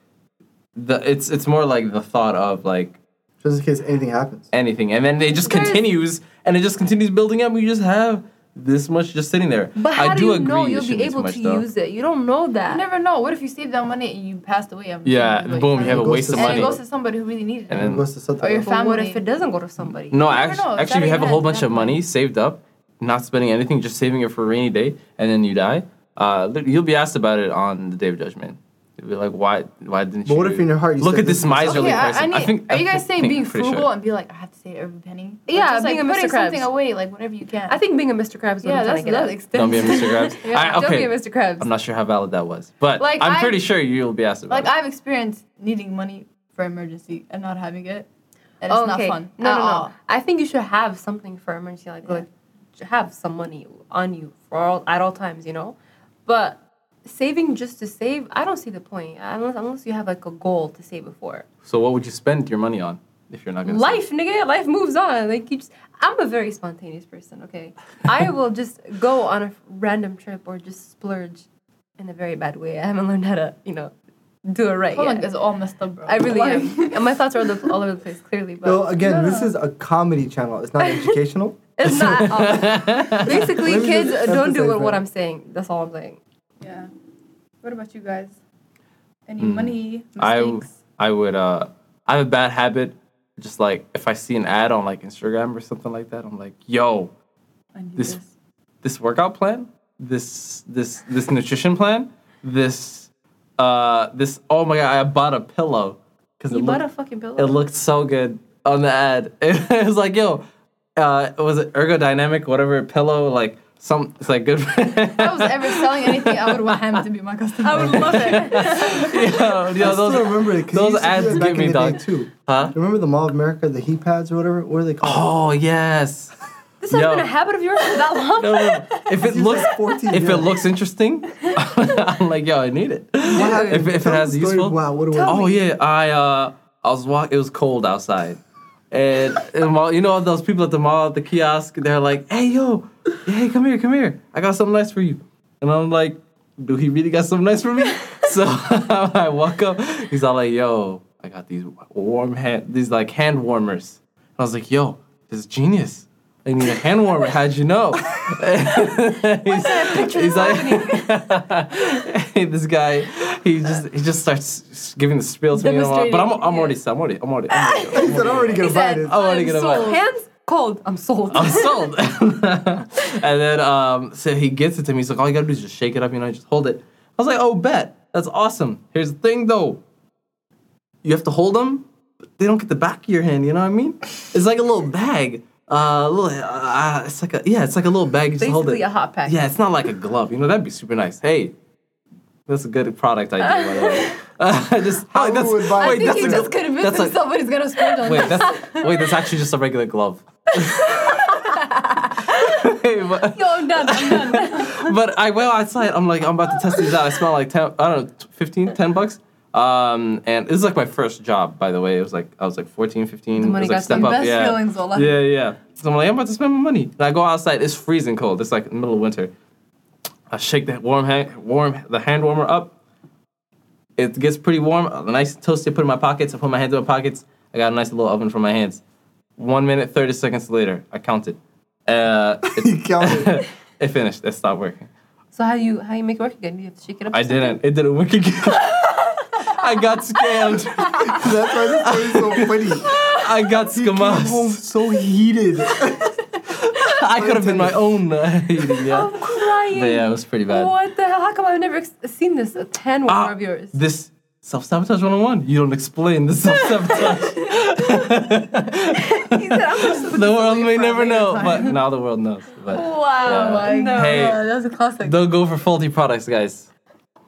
S2: the it's it's more like the thought of like
S1: Just in case anything happens.
S2: anything, and then it just
S3: There's-
S2: continues, and it just continues building up. and You just have this much just sitting there.
S3: But how
S2: I
S3: do,
S2: do
S3: you
S2: agree
S3: know you'll be able to
S2: though.
S3: use it? You don't know that.
S4: You never know. What if you save that money and you passed away? I'm
S2: Yeah,
S4: assuming, like,
S2: boom, you have a waste
S1: to
S2: of
S4: And
S2: money.
S4: it goes to somebody who really needed it.
S2: And
S1: It
S2: then
S1: goes to something.
S4: Or your
S1: family.
S3: But what if it doesn't go to somebody?
S2: no,
S4: never
S2: actually,
S4: know.
S2: Actually, you have a whole bunch of money saved up, not spending anything, just saving it for a rainy day, and then you die. Uh, you'll be asked about it on the day of judgment. You'll be like, why? Why didn't
S1: But
S2: you?
S1: what if in your heart you
S2: look
S1: said
S2: at this
S1: this
S2: miserly
S4: Okay, I,
S2: person?
S4: I need,
S2: think.
S4: are you
S2: I
S4: guys saying
S2: think-
S4: being frugal
S2: sure.
S4: and be like, I have to save every penny?
S3: Yeah,
S4: just, like,
S3: being a Mr.
S4: putting something away, like whatever you can.
S3: I think being a Mr. Krabs is what
S4: yeah,
S3: I'm
S4: that's
S3: trying to
S4: that's
S3: get at.
S4: extensive.
S2: Don't be a Mr. Krabs.
S4: Yeah.
S2: I,
S3: Don't
S2: okay,
S3: be a Mr. Krabs.
S2: I'm not sure how valid that was, but
S4: Like,
S2: I'm
S4: I-
S2: pretty sure you'll be asked about
S4: Like
S2: it.
S4: I've experienced needing money for emergency and not having it, and it's
S3: Oh,
S4: not
S3: okay.
S4: fun.
S3: No, no,
S4: all.
S3: no. I think you should have something for emergency, like
S4: Yeah.
S3: like have some money on you for all at all times, you know. But saving just to save, I don't see the point unless unless you have like a goal to save it for.
S2: so what would you spend your money on if you're not gonna? save?
S3: Life, nigga, life moves on. Like you just, I'm a very spontaneous person. Okay, I will just go on a random trip or just splurge in a very bad way. I haven't learned how to, you know, do it right
S4: Hold on,
S3: yet.
S4: it's all messed up, bro.
S3: I really am. And my thoughts are all, the, all over the place, clearly. But
S1: So again, this is a comedy channel. It's not educational.
S3: It's not. at. Basically, kids don't do what, what. I'm saying. That's all I'm saying.
S4: Yeah. What about you guys? Any
S2: Hmm.
S4: money
S2: I
S4: mistakes?
S2: I would uh I have a bad habit. Just like if I see an ad on like Instagram or something like that, I'm like, yo,
S4: I
S2: this-
S4: this.
S2: this workout plan, this this this nutrition plan, this uh this oh my god, I bought a pillow because
S3: You
S2: it
S3: bought a
S2: looked,
S3: fucking pillow.
S2: it looked so good on the ad. It was like, yo, uh was it ergodynamic, whatever pillow, like some it's like good
S4: If I was ever selling anything, I would want him to be my customer.
S3: I would love it.
S2: yo, yo,
S1: I still
S2: those
S1: remember it. 'cause
S2: those
S1: used to do
S2: ads
S1: that back
S2: me,
S1: in the day,
S2: dog.
S1: Too.
S2: huh?
S1: Remember the Mall of America, the heat pads or whatever? What are they called?
S2: Oh yes.
S3: This has
S2: Yo.
S3: been a habit of yours for that long.
S2: No, no, no. If it
S1: He's
S2: looks
S1: like 14,
S2: if
S1: yeah.
S2: it looks interesting, I'm like, yo, I need it.
S1: What happened?
S2: If, if it
S1: Tell
S2: has
S1: the story.
S2: useful.
S1: Wow, what do
S2: Oh yeah, I uh I was walk. It was cold outside, and, and while- you know those people at the mall at the kiosk, they're like, "Hey yo, hey come here, come here. I got something nice for you." And I'm like, "Do he really got something nice for me?" so I walk up. He's all like, "Yo, I got these warm hand, these like hand warmers." I was like, "Yo, this is genius." I need a hand warmer. How'd you know? he's, he's like, this guy, he just he just starts giving the spiel to me. And I'm but I'm, I'm already, I'm already, I'm already, I'm already,
S1: He said, I'm already gonna buy this.
S2: I'm already gonna buy. it.
S3: Hands cold. I'm sold.
S2: I'm sold. and then um, so he gets it to me. He's like, all you gotta do is just shake it up, you know, just hold it. I was like, oh, bet. That's awesome. Here's the thing, though. You have to hold them, but they don't get the back of your hand. You know what I mean? It's like a little bag. Uh, little, uh, it's like a yeah, it's like a little bag. You just hold
S3: Basically
S2: it.
S3: a hot pack.
S2: Yeah, it's not like a glove. You know, that'd be super nice. Hey, that's a good product idea, by the way. Uh, just
S1: How
S2: wait, that's,
S1: would buy-
S4: I think
S2: that's
S4: he
S2: a,
S4: just convinced
S2: that's like-
S4: himself somebody's gonna splurge on
S2: wait,
S4: this.
S2: that's wait, that's actually just a regular glove. Hey, but,
S3: Yo, I'm done. I'm done.
S2: but I went outside. I'm like, I'm about to test these out. I spent like 10, I don't know, 15, 10 bucks. Um, and this is like my first job, by the way. It was like, I was like 14, 15.
S3: The money
S2: it was like
S3: got
S2: step up.
S4: best
S2: yeah.
S4: feelings, Zola.
S2: Yeah, yeah. So I'm like, I'm about to spend my money. And I go outside. It's freezing cold. It's like middle of winter. I shake that warm hand, warm the hand warmer up. It gets pretty warm. A nice toasty. Put in my pockets. I put my hands in my pockets. I got a nice little oven for my hands. One minute, thirty seconds later, I counted. Uh,
S1: You
S2: it,
S1: counted.
S2: it finished. It stopped working.
S3: So how do you how do you make it work again? You have to shake it up?
S2: I
S3: something?
S2: didn't. It didn't work again. I got scammed.
S1: That's why this story is so funny.
S2: I got
S1: He home
S2: scammed.
S1: so heated.
S2: I could have been my own. Uh, eating, yeah.
S3: I'm crying.
S2: But yeah, it was pretty bad.
S3: What the hell? How come I've never ex- seen this? A 10 one
S2: Ah,
S3: of yours.
S2: This self sabotage 101. You don't explain the self sabotage.
S3: He said, I'm just
S2: the world may never know, but now the world knows. But
S4: Wow,
S2: Yeah.
S4: my
S3: No.
S4: god,
S2: Hey.
S4: that's a classic.
S2: don't go for faulty products, guys.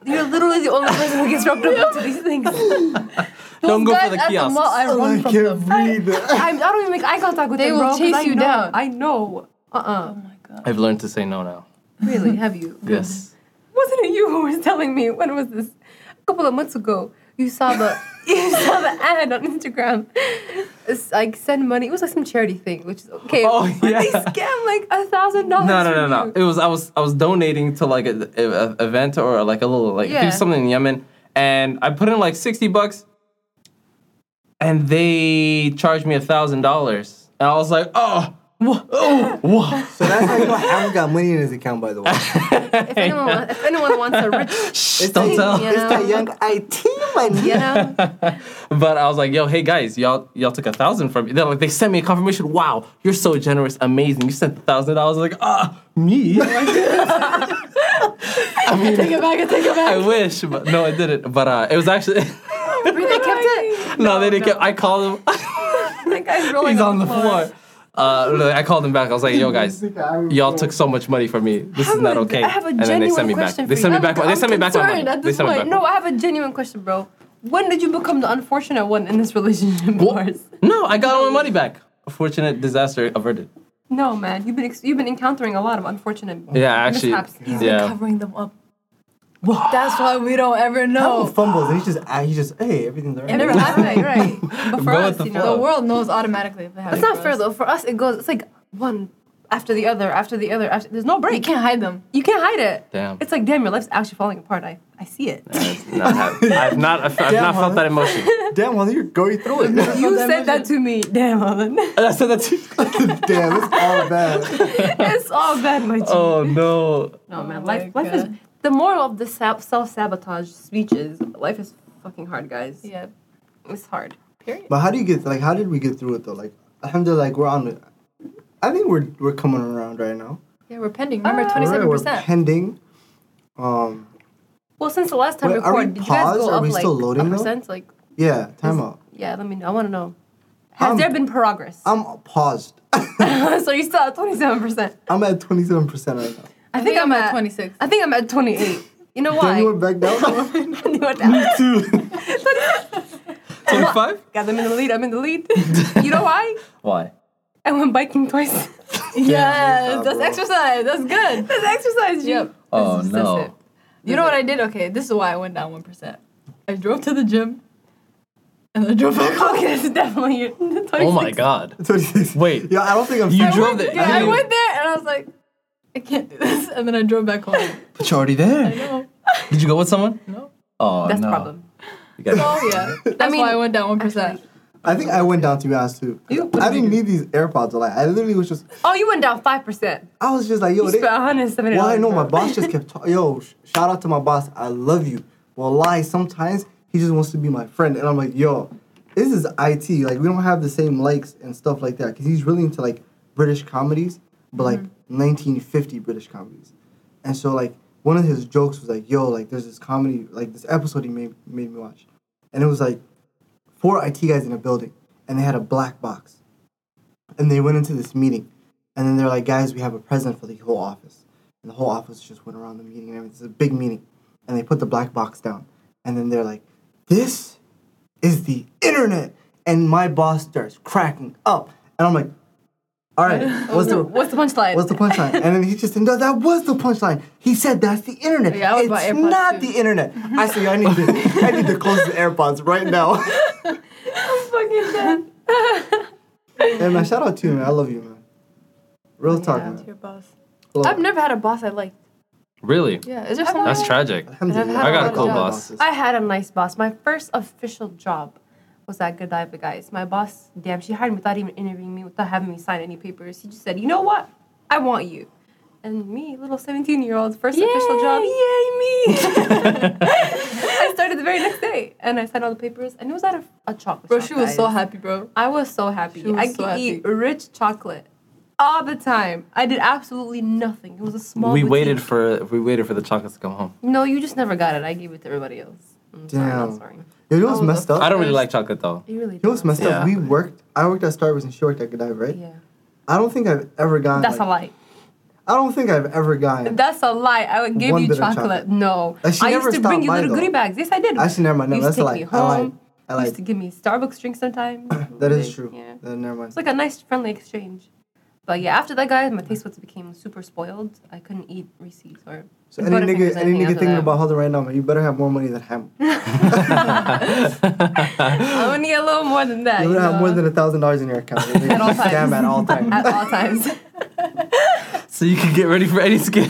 S3: You're literally the only person who gets roped up into these things.
S2: don't go
S4: guys
S2: for the
S4: at the
S2: kiosks.
S4: mall, I
S1: Oh,
S4: run
S1: I
S4: from
S1: can't
S4: them.
S1: breathe.
S3: I, I don't even make eye contact with
S4: They
S3: them,
S4: will
S3: bro, 'cause
S4: chase
S3: I
S4: you
S3: know-
S4: down.
S3: I know. Uh-uh.
S4: Oh my god.
S2: I've learned to say no now.
S3: Really? Have you?
S2: Yes.
S3: Wasn't it you who was telling me when was this? A couple of months ago. You saw the you saw the ad on Instagram. It's like send money. It was like some charity thing, which is okay.
S2: Oh,
S3: but
S2: yeah.
S3: They scam like a thousand dollars.
S2: No, no, no, no. It was I was I was donating to like a, a, a event or like a little like
S3: Yeah.
S2: something in Yemen, and I put in like sixty bucks, and they charged me a thousand dollars, and I was like, oh, wha- oh, wha-
S1: So that's how you know Ham's got money in his account, by the way.
S3: If anyone, wa- if anyone wants a rich,
S2: Shh, don't tell.
S3: Yeah.
S1: It's that young IT money.
S3: you know,
S2: But I was like, yo, hey guys, y'all y'all took a thousand from me. They're like, they sent me a confirmation. Wow, you're so generous, amazing. You sent a thousand dollars. Like, ah, me. I mean,
S4: Take it back and take it back.
S2: I wish, but no, I didn't. But uh, it was actually
S3: they kept it.
S2: no, they didn't. Get, I called him.
S3: That guy's rolling
S2: He's on the floor. Uh, no, I called him back. I was like, yo, guys, y'all took so much money from me. This is not okay.
S3: I have a
S2: and then they sent me back. They
S3: for
S2: sent me back. They
S3: I'm
S2: sent me back my money. They
S4: this
S2: sent me back.
S3: No, I have a genuine question, bro. When did you become the unfortunate one in this relationship of
S2: What?
S3: ours?
S2: No, I got all my money back. A fortunate disaster averted.
S3: No, man. You've been ex- you've been encountering a lot of unfortunate
S2: Yeah, actually,
S3: mishaps.
S4: He's
S2: yeah.
S4: been covering them up. That's why we don't ever
S1: Ham
S4: know.
S1: fumbles and he just, ah, he just, hey, everything's alright.
S3: It never happened, right? right. But for
S2: Go
S3: us,
S2: the
S3: you know,
S4: The world knows automatically if they
S3: That's not fair though. For us, it goes. It's like one after the other, after the other. After there's no break.
S4: You can't hide them.
S3: You can't hide it.
S2: Damn.
S3: It's like damn, your life's actually falling apart. I I see it.
S2: Not have, I've not. I've, I've
S1: Damn,
S2: not felt that emotion.
S1: Damn, well, you're going through it.
S3: you said that to me. Damn, Alan.
S2: I said that too.
S1: Damn, it's all bad.
S3: it's all bad, my G.
S2: Oh no.
S3: No man,
S4: Oh
S3: life
S4: my
S3: life is
S4: God.
S3: The moral of the self sabotage speech is life is fucking hard, guys.
S4: Yeah.
S3: It's hard.
S4: Period.
S1: But how do you get, like, how did we get through it though? Like, alhamdulillah, like, we're on it. I think we're we're coming around right now.
S4: Yeah, we're pending. Remember,
S3: Ah.
S4: twenty
S1: We're,
S4: seven
S1: we're
S4: percent.
S1: pending. Um,
S3: Well, since the last time
S1: Wait,
S3: we
S1: are we
S3: recorded, did you guys
S1: paused?
S3: go
S1: Are
S3: up
S1: we
S3: like
S1: still loading,
S3: a
S1: though?
S3: percent? Like,
S1: yeah, time
S3: is-
S1: out.
S3: yeah. Let me know. I want to know. Has
S1: I'm-
S3: there been progress?
S1: I'm paused.
S3: so you're still at twenty seven percent.
S1: I'm at 27% right now.
S3: I think I'm at
S4: twenty six.
S3: I think I'm at twenty eight. You know why?
S1: Then
S3: why?
S1: you went back down?
S3: You went down.
S1: Too.
S2: Twenty-five?
S3: Got them in the lead. I'm in the lead. you know why?
S2: Why?
S3: I went biking twice.
S4: Yes, that's
S1: bro.
S4: exercise. That's good.
S3: That's exercise.
S4: Yep.
S2: Oh
S3: That's- that's
S2: no.
S3: it.
S4: You know what I did? Okay, this is why I went down one percent. I drove to the gym, and I drove back home.
S3: Okay, this is definitely your.
S2: Oh my god.
S1: 26.
S2: Wait.
S1: Yeah, I don't think I'm
S2: You drove
S1: went-
S2: the-
S4: Yeah,
S2: I
S4: I went there and I was like, I can't do this, and then I drove back home.
S2: But you're already there.
S4: I
S2: there.
S4: know.
S2: Did you go with someone?
S4: No.
S2: Oh
S3: That's
S2: no.
S3: the problem.
S2: You got
S4: Oh yeah. That's
S3: mean,
S4: why I went down one percent.
S1: I think I went down to be honest too. 'Cause
S3: You-
S1: I
S3: did you
S1: didn't
S3: do?
S1: need these AirPods a lot. I literally was just,
S3: Oh, you went down five percent.
S1: I was just like, yo,
S3: You
S1: they,
S3: spent 170.
S1: well, I know my boss just kept, ta- yo, sh- shout out to my boss. I love you. Well, lie, sometimes he just wants to be my friend. And I'm like, yo, this is IT. Like, we don't have the same likes and stuff like that. Because he's really into like British comedies, but like mm-hmm. 1950 British comedies. And so, like, one of his jokes was like, yo, like, there's this comedy, like, this episode he made, made me watch. And it was like, four IT guys in a building, and they had a black box. and they went into this meeting, and then they're like, guys, we have a president for the whole office, and the whole office just went around the meeting and everything. It's a big meeting, and they put the black box down, and then they're like, this is the internet, and my boss starts cracking up, and I'm like, all right, what's the
S3: What's the punchline?
S1: What's the punchline? and then he just said, no, that was the punchline. He said that's the internet.
S4: Yeah, I was
S1: it's
S4: AirPods
S1: not
S4: too.
S1: the internet. I said, I need to, I need to close the AirPods right now.
S3: I'm fucking dead.
S1: hey my shout out to you, man. I love you, man. Real talk,
S3: Yeah.
S1: man.
S4: Your boss.
S1: Love.
S4: I've never had a boss I liked.
S2: Really?
S4: Yeah, is there something?
S2: That's tragic.
S3: I got a
S2: cool boss.
S3: I had a nice boss. My first official job was at Godiva, guys. My boss, damn, she hired me without even interviewing me, without having me sign any papers. She just said, you know what? I want you. And me, little 17 year old, first official job, yay me! I started the very next day and I signed all the papers and it was at a, a chocolate
S4: Bro,
S3: shop,
S4: she was
S3: guys.
S4: so happy, bro.
S3: I was so happy.
S4: She was
S3: I
S4: so
S3: could
S4: happy.
S3: eat rich chocolate all the time. I did absolutely nothing. It was a small
S2: we
S3: boutique.
S2: waited for we waited for the chocolates to come home.
S3: No, you just never got it. I gave it to everybody else. I'm sorry,
S1: Damn.
S3: not sorry.
S1: You know what's
S4: Oh,
S1: messed up?
S2: I don't really like chocolate though.
S3: You really
S1: You know what's messed
S2: Yeah.
S1: up? We worked. I worked at Starbucks and she worked at Godiva, right?
S3: Yeah.
S1: I don't think I've ever gotten.
S3: That's
S1: like,
S3: a lie.
S1: I don't think I've ever gotten.
S3: That's a lie. I would give you chocolate.
S1: chocolate.
S3: No.
S1: She
S3: I
S1: never
S3: used to bring you little
S1: though.
S3: goodie bags. Yes, I did.
S1: Actually, never mind. No,
S3: you
S1: that's a
S3: to take
S1: lie.
S3: me
S1: I lied. I lied.
S3: used to give me Starbucks drinks sometimes.
S1: That is true.
S3: Yeah.
S1: Uh, never mind.
S3: It's like a nice, friendly exchange. But yeah, after that, guys, my taste buds became super spoiled. I couldn't eat receipts or.
S1: So any nigga, any nigga thinking
S3: that.
S1: about Holden right now, man, you better have more money than him.
S3: I would need a little more than that.
S1: You
S3: You
S1: better have more than a thousand dollars in your account.
S3: At all
S1: Scam
S3: times.
S1: at all times.
S3: At all times.
S2: So you can get ready for any scam.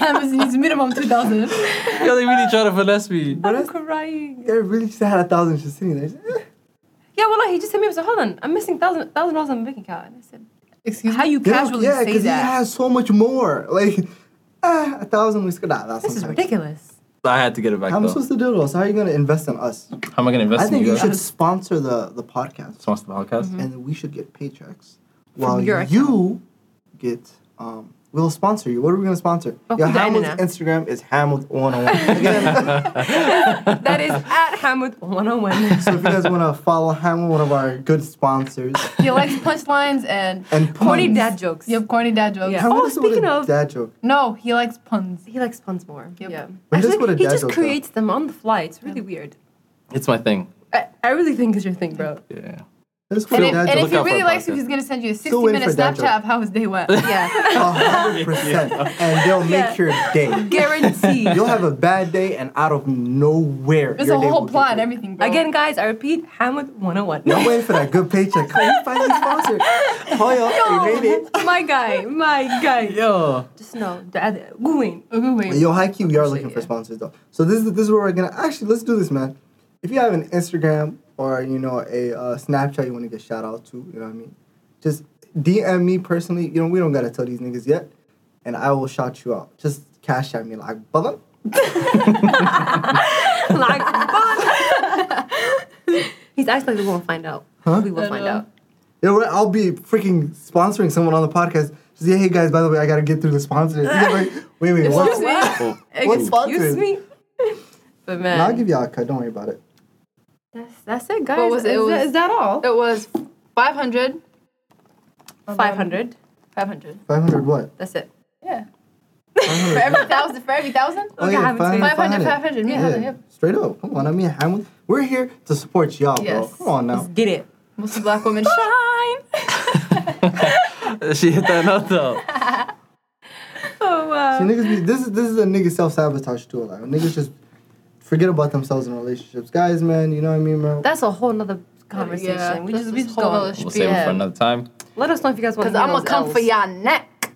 S4: Amazon needs minimum 2000.
S2: Yo, they really try to finesse me.
S1: But
S3: I'm
S1: that's,
S3: crying.
S1: they really just had a thousand just sitting there.
S3: Yeah, well, like, he just hit me up and said, hold on, I'm missing thousand thousand dollars on my bank account. And I said,
S4: Excuse
S3: how
S4: me?
S3: you
S1: Yeah,
S3: casually
S1: yeah,
S3: say
S1: because he has so much more. Like, ah, a thousand we could. Nah, that's
S3: this is
S1: sometimes.
S3: ridiculous.
S2: I had to get it back
S1: How am I
S2: though.
S1: supposed to do this? How are you gonna invest in us?
S2: How am I gonna invest
S1: I
S2: in
S1: think
S2: you
S1: you
S2: guys?
S1: should sponsor the the podcast,
S2: Sponsor the podcast.
S1: and we should get paychecks while
S3: your
S1: you get. Um, we'll sponsor you. What are we gonna sponsor?
S3: Oh,
S1: Your
S3: who's
S1: Hamil's? Instagram is Hamilton101. Again,
S3: that is at Hamwood 101.
S1: so if you guys wanna follow Hamilton, one of our good sponsors,
S4: He likes punchlines and
S1: and
S3: Corny dad jokes.
S4: you have corny dad jokes.
S3: Yeah. Oh,
S1: is with a
S3: speaking of-
S1: dad joke.
S4: No, he likes puns.
S3: He likes puns more.
S4: Yep.
S3: Yeah.
S1: But
S3: Actually, he just
S1: joke, though.
S3: creates them on the fly. It's really weird.
S2: It's my thing.
S3: I, I really think it's your thing, bro.
S2: Yeah.
S1: That is
S4: And if, and if he really likes you, he's gonna send you a 60 minute Snapchat of how his day went.
S3: Yeah.
S1: Hundred percent, and they'll make your day.
S3: Guarantee.
S1: You'll have a bad day, and out of nowhere,
S4: There's
S1: your
S4: a
S1: day
S4: whole
S1: will
S4: plot and everything, bro.
S3: Again, guys, I repeat, Hamwood 101.
S1: You're waiting for that good paycheck. Come on, finally sponsored. Oh, yo, you made it.
S3: my guy, my guy.
S2: Yo.
S3: Just know, that going.
S4: Okay.
S1: Yo, high key, we are looking for sponsors though. So this is this is where we're gonna actually let's do this, man. If you have an Instagram or you know a uh, Snapchat you want to get shout out to, you know what I mean, just DM me personally. You know we don't gotta tell these niggas yet, and I will shout you out. Just cash at me like brother.
S3: like, fun. He's actually we won't find out.
S1: Huh?
S3: We will find
S4: know.
S3: out.
S1: You know? I'll be freaking sponsoring someone on the podcast. Just say, hey guys, by the way, I gotta get through the sponsors. You get like, wait, wait, what?
S3: Excuse me.
S2: Oh,
S1: What's
S3: Excuse
S1: sponsored?
S3: me. But man,
S1: And I'll give y'all a cut. Don't worry about it.
S3: That's, that's it, guys.
S4: What was it?
S3: Is,
S4: It
S3: that,
S4: was-
S3: is that all?
S4: It was 500.
S3: 500.
S4: 500.
S1: Five hundred what?
S3: That's it.
S4: Yeah.
S1: Five
S4: For every thousand, for every thousand?
S1: Oh
S3: Okay,
S1: yeah,
S3: have it too.
S4: 500, 500. Yeah,
S1: Yeah,
S4: yep.
S1: straight up. Come on, I mean, Hamilton. We're here to support y'all, bro. Come on now.
S3: Let's get it.
S4: Muslim black women shine.
S2: she hit that note though.
S3: Oh, wow.
S1: See, niggas, be, this is this is a nigga self sabotage too. Like niggas just forget about themselves in relationships, guys. Man, you know what I mean, bro?
S3: That's a whole nother conversation.
S4: Yeah,
S3: we
S4: that's
S3: just, we just go.
S2: We'll save it for another time.
S3: Let us know if you guys want
S4: Because
S3: to
S4: I'm going to come for y'all neck.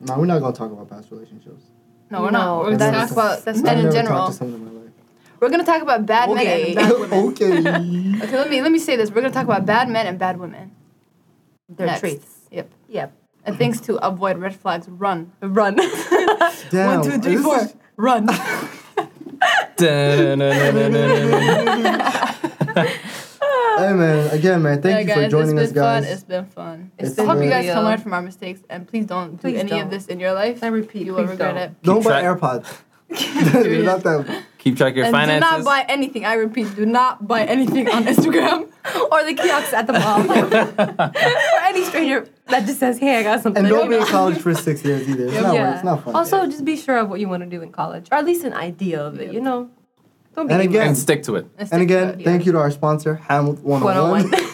S1: Nah, we're not gonna talk about past relationships.
S4: No, we're not.
S3: No,
S4: We're going to
S3: that's-
S4: talk about
S3: that's
S4: men in general.
S1: to someone in my life.
S4: We're going to talk about bad
S3: Okay.
S4: men and bad women.
S1: okay.
S4: Okay, let me let me say this. We're going to talk about bad men and bad women.
S3: Their
S4: Next.
S3: traits.
S4: Yep.
S3: Yep.
S4: And things to avoid red flags. Run.
S3: Run.
S1: Damn.
S4: One, two, three,
S1: this
S4: four.
S1: is-
S4: Run.
S1: Hey man, again, man, thank
S4: yeah,
S1: you
S4: guys,
S1: for joining us, guys.
S4: fun. It's been fun.
S1: It's
S4: I hope you
S1: been-
S4: guys can learn uh, from our mistakes and please don't do any
S3: don't.
S4: of this in your life.
S3: I repeat,
S4: you will regret
S3: don't.
S4: it.
S1: Don't buy
S2: track-
S1: AirPods. They're not that.
S2: Keep track of your
S4: and Do not buy anything. I repeat, do not buy anything on Instagram.
S3: or the kiosks at the mall, or any stranger that just says, "Hey, I got something."
S1: And don't be in college for six years either. It's not, worth- it's not fun.
S3: Also, just be sure of what you want to do in college, or at least an idea of it. You know, don't be
S1: And again-
S2: and stick to it.
S1: and again, thank you to our sponsor, Hamilton 101.
S3: 101.